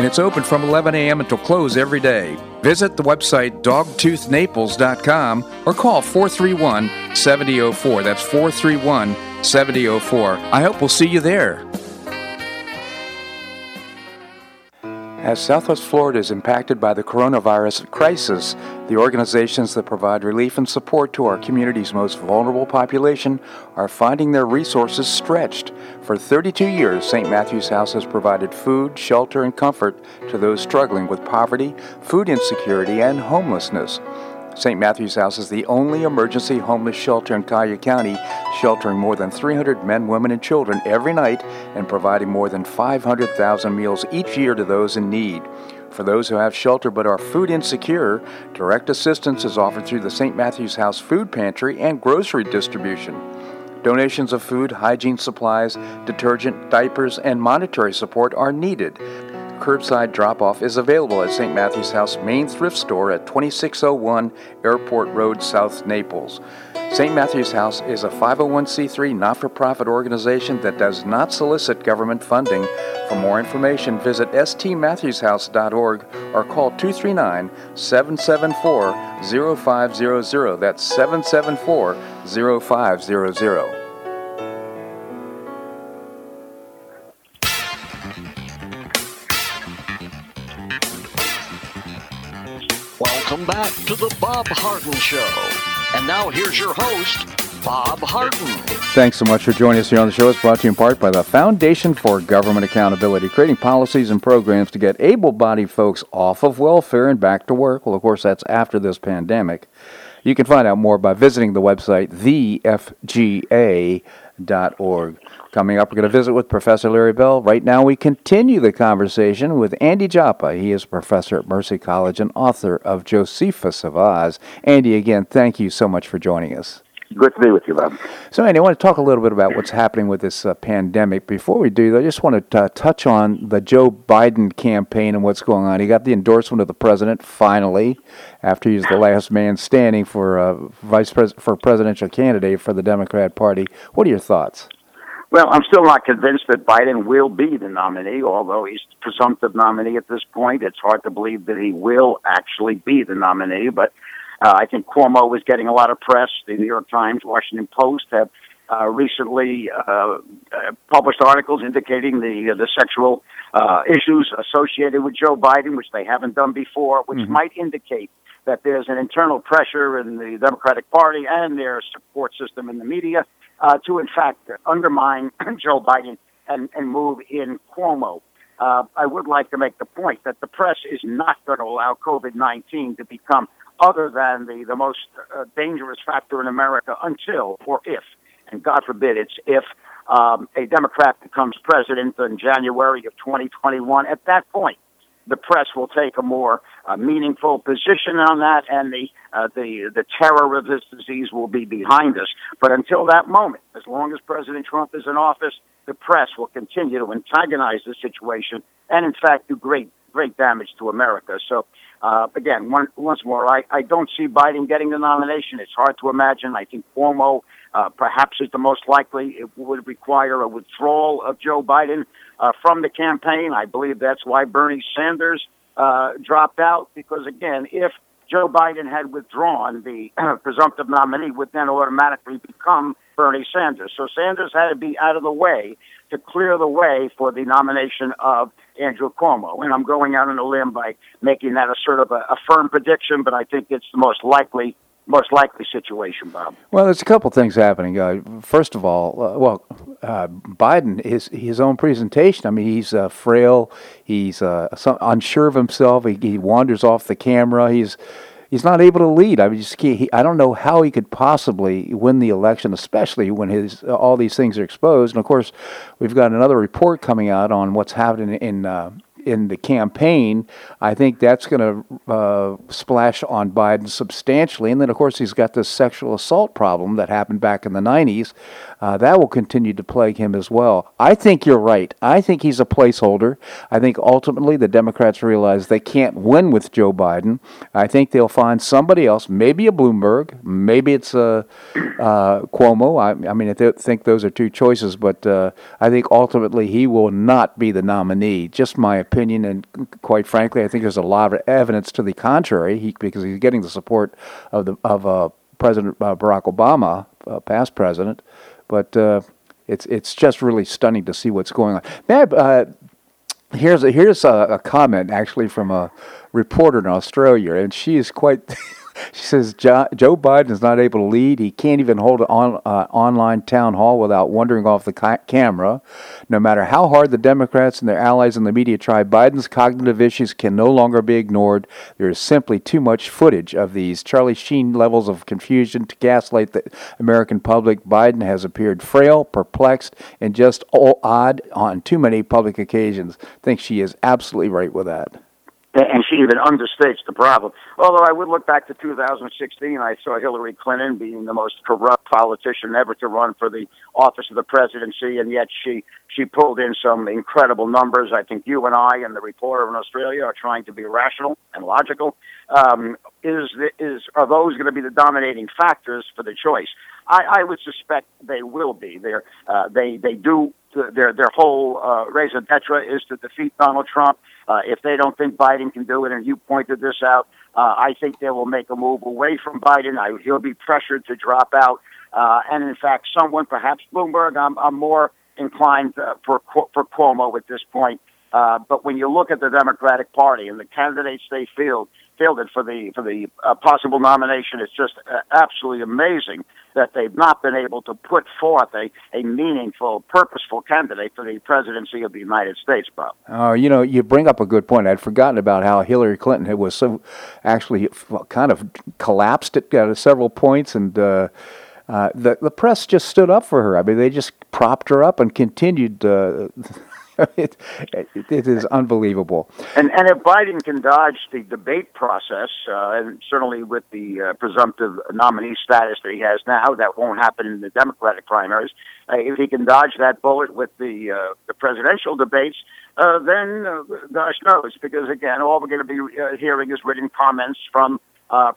And it's open from 11 a.m. until close every day. Visit the website dogtoothnaples.com or call 431 7004. That's 431 7004. I hope we'll see you there. As Southwest Florida is impacted by the coronavirus crisis, the organizations that provide relief and support to our community's most vulnerable population are finding their resources stretched. For 32 years, St. Matthew's House has provided food, shelter, and comfort to those struggling with poverty, food insecurity, and homelessness. St. Matthew's House is the only emergency homeless shelter in Collier County, sheltering more than 300 men, women, and children every night and providing more than 500,000 meals each year to those in need. For those who have shelter but are food insecure, direct assistance is offered through the St. Matthew's House Food Pantry and grocery distribution. Donations of food, hygiene supplies, detergent, diapers, and monetary support are needed curbside drop off is available at St. Matthew's House main thrift store at 2601 Airport Road, South Naples. St. Matthew's House is a 501c3 not for profit organization that does not solicit government funding. For more information, visit stmatthewshouse.org or call 239 774 0500. That's 774 0500. Welcome back to the Bob Harden Show. And now here's your host, Bob Harden. Thanks so much for joining us here on the show. It's brought to you in part by the Foundation for Government Accountability, creating policies and programs to get able bodied folks off of welfare and back to work. Well, of course, that's after this pandemic. You can find out more by visiting the website, thefga.org. Coming up, we're going to visit with Professor Larry Bell. Right now, we continue the conversation with Andy Joppa. He is a professor at Mercy College and author of Josephus of Oz. Andy, again, thank you so much for joining us. Good to be with you, Bob. So, Andy, I want to talk a little bit about what's happening with this uh, pandemic. Before we do, I just want to uh, touch on the Joe Biden campaign and what's going on. He got the endorsement of the president finally, after he's the last man standing for uh, vice pres- for presidential candidate for the Democrat Party. What are your thoughts? Well, I'm still not convinced that Biden will be the nominee, although he's the presumptive nominee at this point. It's hard to believe that he will actually be the nominee, but uh, I think Cuomo is getting a lot of press. The New York Times, Washington Post have uh, recently uh, uh published articles indicating the uh, the sexual uh, issues associated with Joe Biden, which they haven't done before, which mm-hmm. might indicate that there's an internal pressure in the Democratic Party and their support system in the media uh, to, in fact, undermine Joe Biden and, and move in Cuomo. Uh, I would like to make the point that the press is not going to allow COVID 19 to become other than the, the most uh, dangerous factor in America until or if, and God forbid it's if, um, a Democrat becomes president in January of 2021. At that point, the press will take a more uh, meaningful position on that, and the uh, the the terror of this disease will be behind us. But until that moment, as long as President Trump is in office, the press will continue to antagonize the situation, and in fact, do great great damage to America. So. Uh, again, one, once more, I, I don't see Biden getting the nomination. It's hard to imagine. I think Cuomo uh, perhaps is the most likely. It would require a withdrawal of Joe Biden uh, from the campaign. I believe that's why Bernie Sanders uh, dropped out because, again, if Joe Biden had withdrawn, the presumptive nominee would then automatically become Bernie Sanders. So Sanders had to be out of the way to clear the way for the nomination of Andrew Cuomo. And I'm going out on a limb by making that a sort of a, a firm prediction, but I think it's the most likely most likely situation, Bob? Well, there's a couple things happening. Uh, first of all, uh, well, uh, Biden his his own presentation. I mean, he's uh, frail. He's uh, unsure of himself. He, he, wanders off the camera. He's he's not able to lead. I mean, just he, I don't know how he could possibly win the election, especially when his all these things are exposed. And of course, we've got another report coming out on what's happening in uh, in the campaign, I think that's going to uh, splash on Biden substantially. And then, of course, he's got this sexual assault problem that happened back in the 90s. Uh, that will continue to plague him as well. I think you're right. I think he's a placeholder. I think ultimately the Democrats realize they can't win with Joe Biden. I think they'll find somebody else, maybe a Bloomberg, maybe it's a uh, Cuomo. I, I, mean, I think those are two choices, but uh, I think ultimately he will not be the nominee. Just my opinion, and quite frankly, I think there's a lot of evidence to the contrary. He, because he's getting the support of the of uh, President uh, Barack Obama, uh, past president, but uh, it's it's just really stunning to see what's going on. I, uh, here's a, here's a, a comment actually from a reporter in Australia, and she is quite. She says Joe Biden is not able to lead. He can't even hold an on, uh, online town hall without wandering off the ca- camera. No matter how hard the Democrats and their allies in the media try, Biden's cognitive issues can no longer be ignored. There is simply too much footage of these. Charlie Sheen levels of confusion to gaslight the American public. Biden has appeared frail, perplexed, and just odd on too many public occasions. I think she is absolutely right with that and she even understates the problem. Although I would look back to 2016, I saw Hillary Clinton being the most corrupt politician ever to run for the office of the presidency, and yet she she pulled in some incredible numbers. I think you and I and the reporter in Australia are trying to be rational and logical. Um, is is are those going to be the dominating factors for the choice? I, I would suspect they will be. They're, uh, they they do their their whole uh, raison d'etre is to defeat Donald Trump. Uh, if they don't think Biden can do it, and you pointed this out, uh, I think they will make a move away from Biden. I, he'll be pressured to drop out. Uh, and in fact, someone, perhaps Bloomberg, I'm, I'm more inclined uh, for for Cuomo at this point. Uh, but when you look at the Democratic Party and the candidates they field, for the for the uh, possible nomination, it's just uh, absolutely amazing that they've not been able to put forth a, a meaningful, purposeful candidate for the presidency of the United States, Bob. Oh, you know, you bring up a good point. I'd forgotten about how Hillary Clinton was so actually kind of collapsed at uh, several points, and uh, uh, the the press just stood up for her. I mean, they just propped her up and continued. Uh, it, it, it is unbelievable. And and if Biden can dodge the debate process, uh, and certainly with the uh, presumptive nominee status that he has now, that won't happen in the Democratic primaries. Uh, if he can dodge that bullet with the uh, the presidential debates, uh, then uh, gosh knows, because again, all we're going to be hearing is written comments from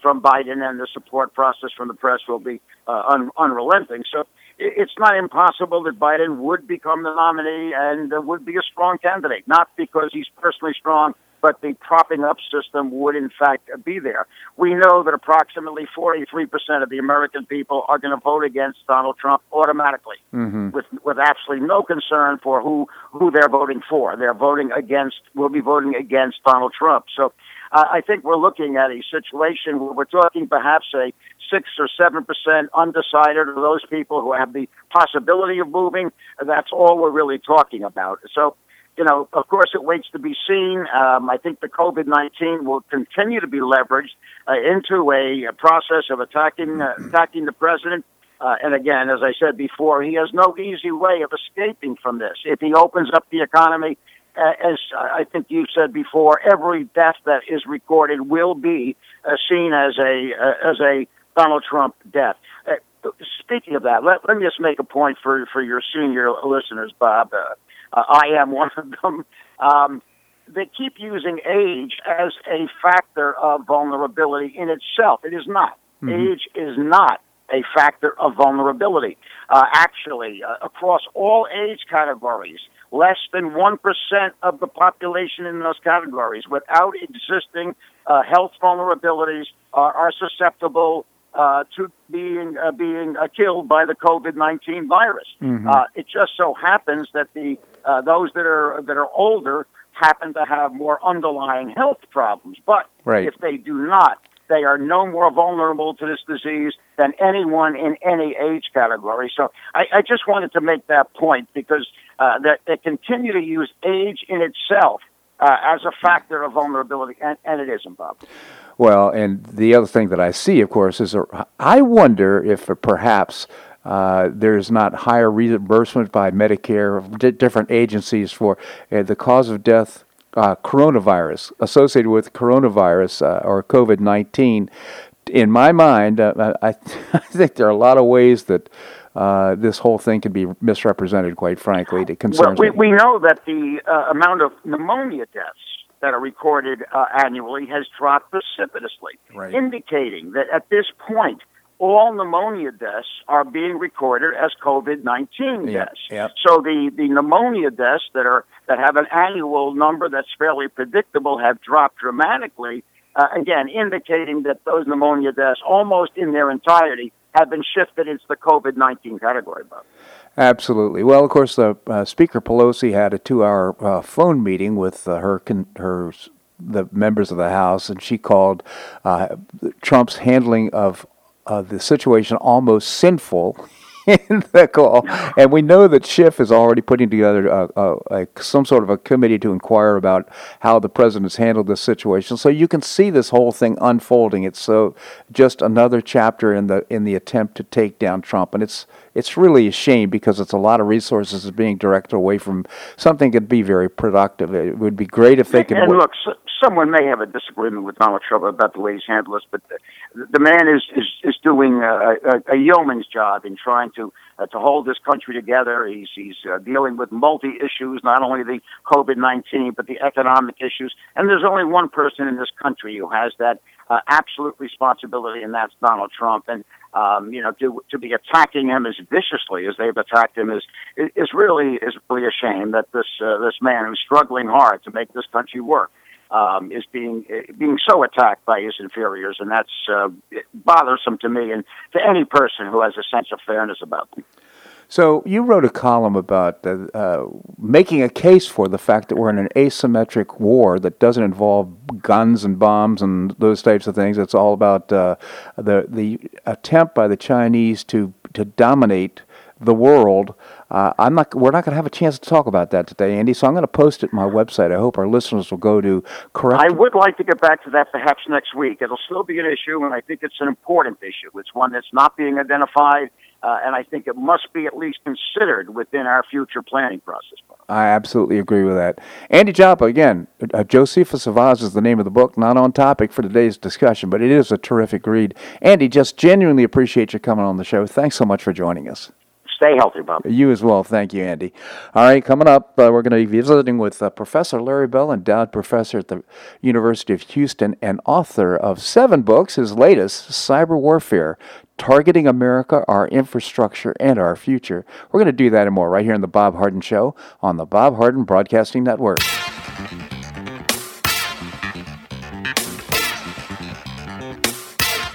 from Biden, and the support process from the press will be un- unrelenting. So it's not impossible that Biden would become the nominee and would be a strong candidate, not because he's personally strong, but the propping up system would in fact be there. We know that approximately 43% of the American people are going to vote against Donald Trump automatically mm-hmm. with, with absolutely no concern for who, who they're voting for. They're voting against, will be voting against Donald Trump. So uh, I think we're looking at a situation where we're talking perhaps a six or seven percent undecided or those people who have the possibility of moving. That's all we're really talking about. So, you know, of course, it waits to be seen. Um, I think the COVID nineteen will continue to be leveraged uh, into a, a, process of attacking uh, attacking the president. Uh, and again, as I said before, he has no easy way of escaping from this. If he opens up the economy, as I think you said before, every death that is recorded will be uh, seen as a uh, as a Donald Trump death. Uh, speaking of that, let, let me just make a point for for your senior listeners, Bob. I am one of them. Um, they keep using age as a factor of vulnerability in itself. It is not. Mm-hmm. Age is not a factor of vulnerability. Uh, actually, uh, across all age categories, less than 1% of the population in those categories without existing uh, health vulnerabilities are, are susceptible uh, to being uh, being uh, killed by the COVID nineteen virus. Mm-hmm. Uh, it just so happens that the uh, those that are that are older happen to have more underlying health problems, but right. if they do not, they are no more vulnerable to this disease than anyone in any age category. So I, I just wanted to make that point because uh, that they continue to use age in itself uh, as a factor of vulnerability, and, and it isn't, Bob. Well, and the other thing that I see, of course, is a, I wonder if perhaps uh, there's not higher reimbursement by Medicare, d- different agencies for uh, the cause of death, uh, coronavirus, associated with coronavirus uh, or COVID 19. In my mind, uh, I, I, think there are a lot of ways that uh, this whole thing can be misrepresented, quite frankly. It concerns well, we, me. we know that the amount of pneumonia deaths that are recorded uh, annually has dropped precipitously, right. indicating that at this point, all pneumonia deaths are being recorded as COVID 19 deaths. Yep. So the, the pneumonia deaths that are that have an annual number that's fairly predictable have dropped dramatically. Uh, again, indicating that those pneumonia deaths, almost in their entirety, have been shifted into the COVID 19 category, Bob. Absolutely. Well, of course, the uh, Speaker Pelosi had a two-hour uh, phone meeting with uh, her con- her the members of the House, and she called uh, Trump's handling of the situation almost sinful. In the call, and we know that Schiff is already putting together a, a, a, some sort of a committee to inquire about how the president's handled this situation. So you can see this whole thing unfolding. It's so just another chapter in the in the attempt to take down Trump, and it's it's really a shame because it's a lot of resources being directed away from something that could be very productive. It would be great if they could. And look, someone may have a disagreement with Donald Trump about the way he's handled this, but the, the man is is, is doing a, a, a yeoman's job in trying to uh, to hold this country together. He's he's uh, dealing with multi issues, not only the COVID nineteen but the economic issues. And there's only one person in this country who has that uh, absolute responsibility, and that's Donald Trump. And um, you know, to to be attacking him as viciously as they've attacked him is is really is really a shame that this uh, this man who's struggling hard to make this country work um, is being being so attacked by his inferiors, and that's uh, bothersome to me and to any person who has a sense of fairness about them. So you wrote a column about uh, uh, making a case for the fact that we're in an asymmetric war that doesn't involve guns and bombs and those types of things. It's all about uh, the the attempt by the Chinese to to dominate the world. Uh, I'm not. We're not going to have a chance to talk about that today, Andy. So I'm going to post it on my website. I hope our listeners will go to correct. I would like to get back to that perhaps next week. It'll still be an issue, and I think it's an important issue. It's one that's not being identified uh, and I think it must be at least considered within our future planning process. I absolutely agree with that. Andy Joppa, again, uh, Josephus of Oz is the name of the book, not on topic for today's discussion, but it is a terrific read. Andy, just genuinely appreciate you coming on the show. Thanks so much for joining us. Stay healthy, Bob. You as well. Thank you, Andy. All right, coming up, uh, we're going to be visiting with uh, Professor Larry Bell, endowed professor at the University of Houston and author of seven books, his latest, Cyber Warfare targeting America, our infrastructure, and our future. We're going to do that and more right here on The Bob Harden Show on the Bob Harden Broadcasting Network.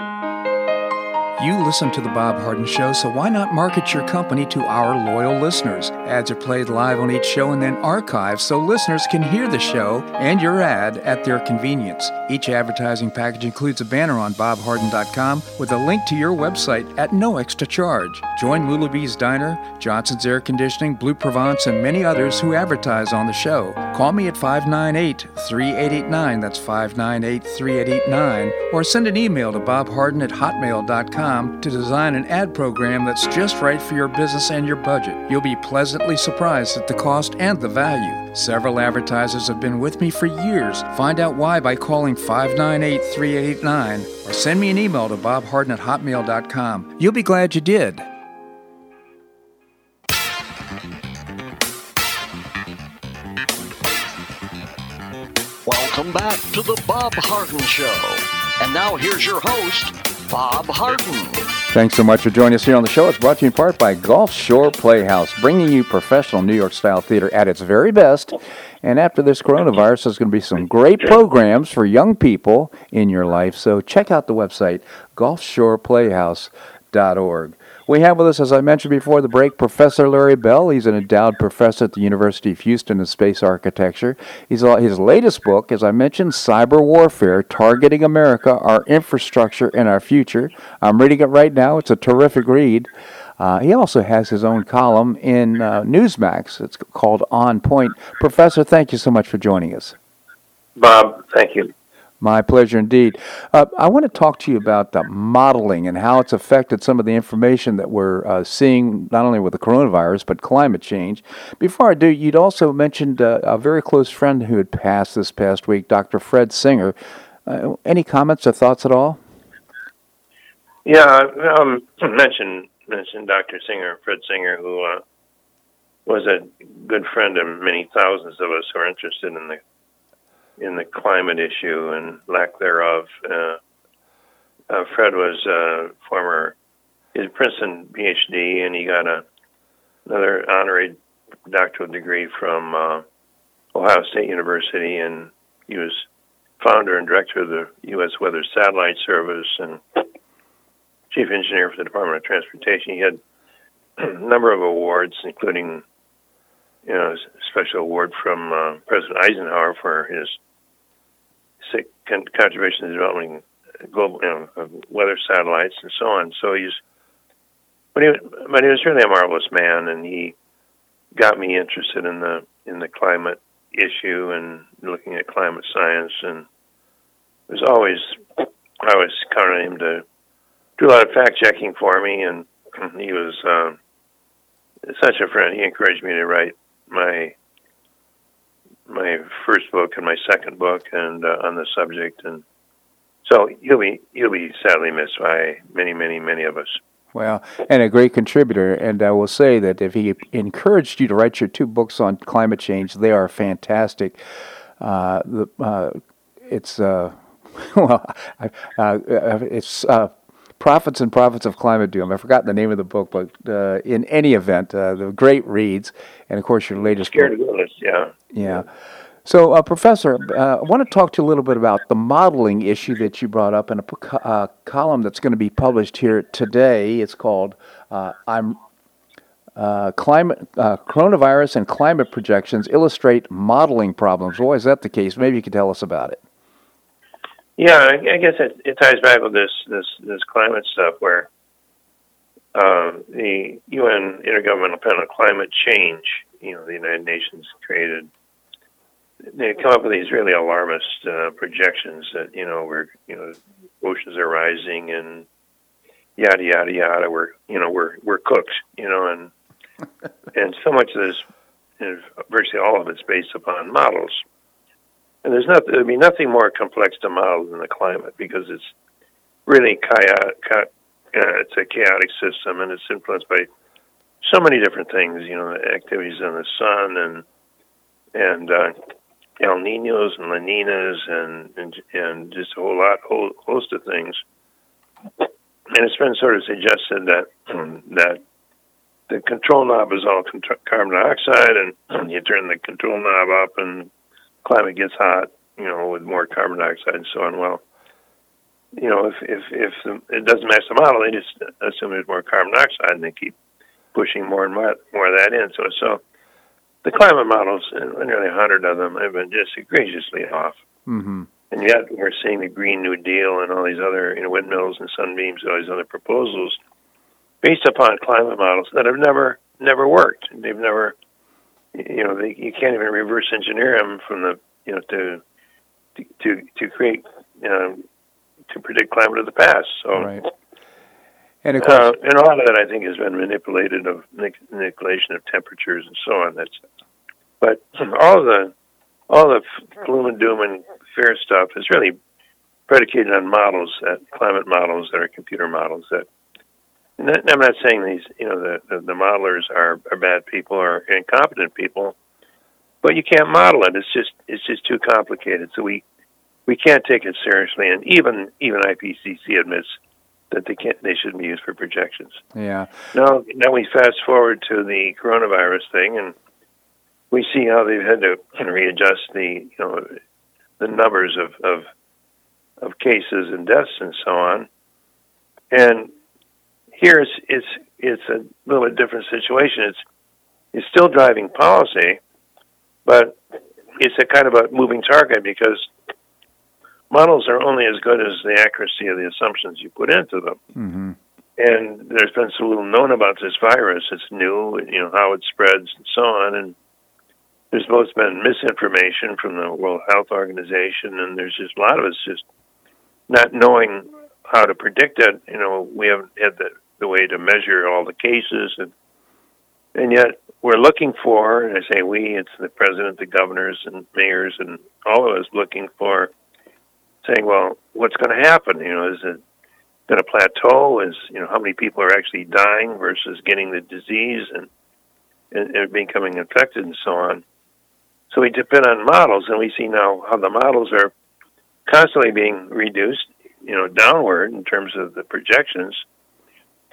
You listen to The Bob Harden Show, so why not market your company to our loyal listeners? Ads are played live on each show and then archived so listeners can hear the show and your ad at their convenience. Each advertising package includes a banner on bobharden.com with a link to your website at no extra charge. Join Lulabee's Diner, Johnson's Air Conditioning, Blue Provence, and many others who advertise on the show. Call me at 598 3889, that's 598 3889, or send an email to bobharden at hotmail.com to design an ad program that's just right for your business and your budget. You'll be pleasantly surprised at the cost and the value. Several advertisers have been with me for years. Find out why by calling 598 3889 or send me an email to bobharden at hotmail.com. You'll be glad you did. Welcome back to the Bob Harden Show. And now here's your host, Bob Harden. Thanks so much for joining us here on the show. It's brought to you in part by Gulf Shore Playhouse, bringing you professional New York style theater at its very best. And after this coronavirus, there's going to be some great programs for young people in your life. So check out the website, gulfshoreplayhouse.org. We have with us, as I mentioned before the break, Professor Larry Bell. He's an endowed professor at the University of Houston in space architecture. He's, his latest book, as I mentioned, Cyber Warfare Targeting America, Our Infrastructure, and Our Future. I'm reading it right now. It's a terrific read. Uh, he also has his own column in uh, Newsmax. It's called On Point. Professor, thank you so much for joining us. Bob, thank you. My pleasure indeed. Uh, I want to talk to you about the modeling and how it's affected some of the information that we're uh, seeing, not only with the coronavirus, but climate change. Before I do, you'd also mentioned uh, a very close friend who had passed this past week, Dr. Fred Singer. Uh, any comments or thoughts at all? Yeah, um, mentioned mentioned Dr. Singer, Fred Singer, who uh, was a good friend of many thousands of us who are interested in the in the climate issue and lack thereof. Uh, uh, Fred was a former his Princeton PhD, and he got a, another honorary doctoral degree from uh, Ohio State University, and he was founder and director of the U.S. Weather Satellite Service and chief engineer for the Department of Transportation. He had a number of awards, including you know, a special award from uh, President Eisenhower for his contribution to developing global you know, weather satellites and so on. So he's, but he, but he was really a marvelous man, and he got me interested in the in the climate issue and looking at climate science. And it was always I always counted him to do a lot of fact checking for me, and he was uh, such a friend. He encouraged me to write my my first book and my second book and uh, on the subject, and so he'll be he'll be sadly missed by many, many, many of us. Well, and a great contributor. And I will say that if he encouraged you to write your two books on climate change, they are fantastic. Uh, the, uh, it's uh, well, uh, it's Prophets and Profits of Climate Doom. I forgot the name of the book, but uh, in any event, uh, the great reads, and of course your latest Scared book. Witless, yeah. Yeah. So, uh, Professor, uh, I want to talk to you a little bit about the modeling issue that you brought up in a uh, column that's going to be published here today. It's called uh, "I'm Climate Coronavirus and Climate Projections Illustrate Modeling Problems." Why is that the case? Maybe you could tell us about it. Yeah, I, guess it, it ties back with this this this climate stuff where uh, the UN Intergovernmental Panel on Climate Change, you know, the United Nations created. They come up with these really alarmist uh, projections that you know we're you know oceans are rising and yada yada yada. We're you know we're we're cooked, you know, and and so much of this, virtually all of it's based upon models and there's not there'd be nothing more complex to model than the climate because it's really chaotic. Uh, it's a chaotic system, and it's influenced by so many different things. You know, activities on the sun and and uh, El Ninos and La Ninas and, and and just a whole lot, whole host of things. And it's been sort of suggested that that the control knob is all carbon dioxide, and you turn the control knob up, and climate gets hot, you know, with more carbon dioxide and so on. Well, you know, if if if the, it doesn't match the model, they just assume there's more carbon dioxide, and they keep pushing more and more, more of that in. So so the climate models, and nearly a hundred of them, have been just egregiously off. Mm-hmm. And yet we're seeing the Green New Deal and all these other, you know, windmills and sunbeams, and all these other proposals based upon climate models that have never never worked. They've never you know, they, you can't even reverse engineer them from the, you know, to to to, to create, you know, to predict climate of the past. So, right. And, of course, uh, and a lot of that I think has been manipulated of manipulation of temperatures and so on. That's, but all the all the gloom and doom and fear stuff is really predicated on models, that climate models that are computer models that I'm not saying these, you know, the, the, the modelers are, are bad people or incompetent people, but you can't model it. It's just it's just too complicated. So we we can't take it seriously. And even even IPCC admits that they can't they shouldn't be used for projections. Yeah. Now now we fast forward to the coronavirus thing and we see how they've had to readjust the you know the numbers of, of of cases and deaths and so on. And here it's it's it's a little bit different situation. It's it's still driving policy, but it's a kind of a moving target because models are only as good as the accuracy of the assumptions you put into them. Mm-hmm. And there's been so little known about this virus. It's new, you know, how it spreads and so on. And there's both been misinformation from the World Health Organization, and there's just a lot of us just not knowing how to predict it. You know, we haven't had the, the way to measure all the cases, and and yet we're looking for, and I say we, it's the president, the governors, and mayors, and all of us looking for saying, well, what's going to happen? You know, is it going to plateau? Is you know how many people are actually dying versus getting the disease and and, and becoming infected and so on? So we depend on models, and we see now how the models are constantly being reduced, you know, downward in terms of the projections.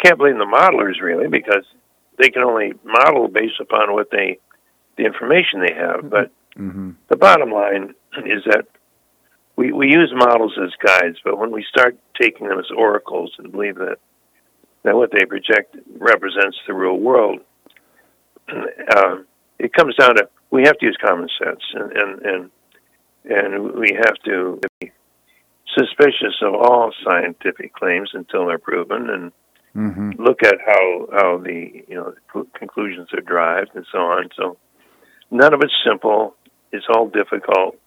Can't blame the modelers really because they can only model based upon what they, the information they have. But Mm-hmm. the bottom line is that we, we use models as guides, but when we start taking them as oracles and believe that that what they project represents the real world, uh, it comes down to we have to use common sense and and and, and we have to be suspicious of all scientific claims until they're proven and Mm-hmm. look at how how the you know cl- conclusions are derived and so on. So none of it's simple. It's all difficult,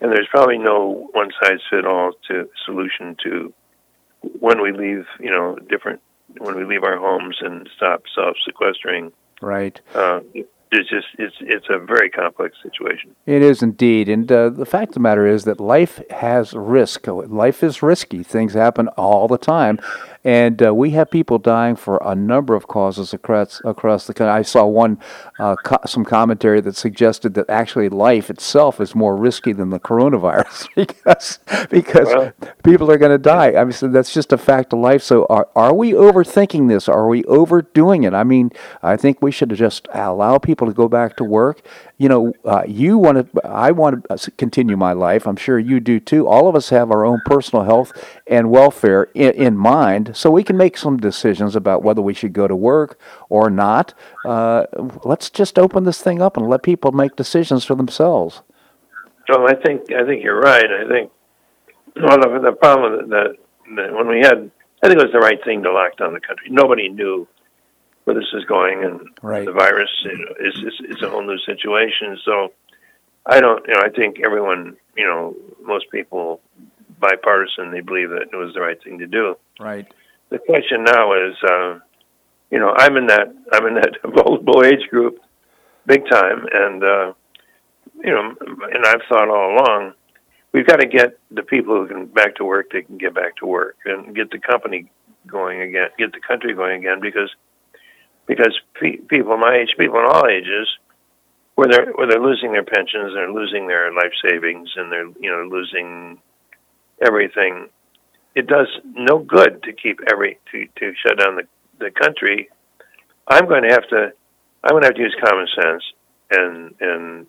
and there's probably no one size fit all to solution to when we leave you know different when we leave our homes and stop self sequestering. Right. Uh, it's just it's it's a very complex situation. It is indeed, and uh, the fact of the matter is that life has risk. Life is risky. Things happen all the time, and uh, we have people dying for a number of causes across across the country. I saw one uh, co- some commentary that suggested that actually life itself is more risky than the coronavirus because because Well- people are going to die. I mean, so that's just a fact of life. So are are we overthinking this? Are we overdoing it? I mean, I think we should just allow people to go back to work. You know, uh, you want to. I want to continue my life. I'm sure you do too. All of us have our own personal health and welfare in, in mind, so we can make some decisions about whether we should go to work or not. Uh, let's just open this thing up and let people make decisions for themselves. Well, I think I think you're right. I think well the, the problem that, that when we had I think it was the right thing to lock down the country. Nobody knew where this is going, and Right. the virus is, is is a whole new situation. So I don't, you know, I think everyone, you know, most people bipartisan, they believe that it was the right thing to do. Right. The question now is, uh, you know, I'm in that I'm in that vulnerable age group, big time, and uh, you know, and I've thought all along, we've got to get the people who can back to work. They can get back to work and get the company going again, get the country going again, because because pe- people my age, people in all ages, where they're where they're losing their pensions, they're losing their life savings, and they're you know losing everything. It does no good to keep every to to shut down the the country. I'm going to have to I'm going to have to use common sense and and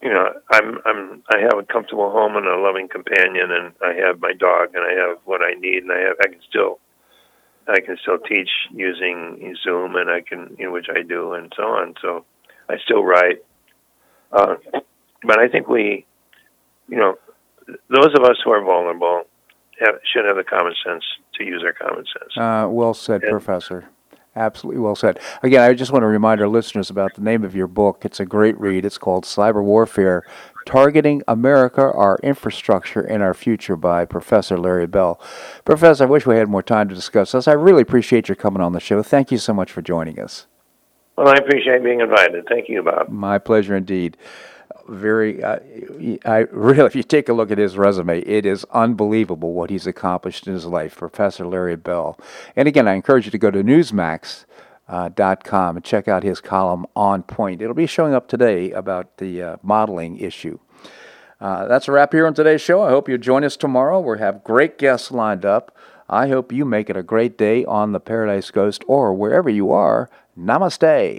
you know I'm I'm I have a comfortable home and a loving companion and I have my dog and I have what I need and I have I can still I can still teach using Zoom and I can you know which I do and so on so I still write uh, but I think we you know those of us who are vulnerable have, should have the common sense to use our common sense. Uh, well said, Yeah. Professor. Absolutely well said. Again, I just want to remind our listeners about the name of your book. It's a great read. It's called Cyber Warfare Targeting America, Our Infrastructure, and Our Future by Professor Larry Bell. Professor, I wish we had more time to discuss this. I really appreciate your coming on the show. Thank you so much for joining us. Well, I appreciate being invited. Thank you, Bob. My pleasure indeed. Very, uh, I really, if you take a look at his resume, it is unbelievable what he's accomplished in his life, Professor Larry Bell. And again, I encourage you to go to Newsmax. Uh, com and check out his column on point. It'll be showing up today about the uh, modeling issue. Uh, that's a wrap here on today's show. I hope you join us tomorrow. We'll have great guests lined up. I hope you make it a great day on the Paradise Coast or wherever you are. Namaste.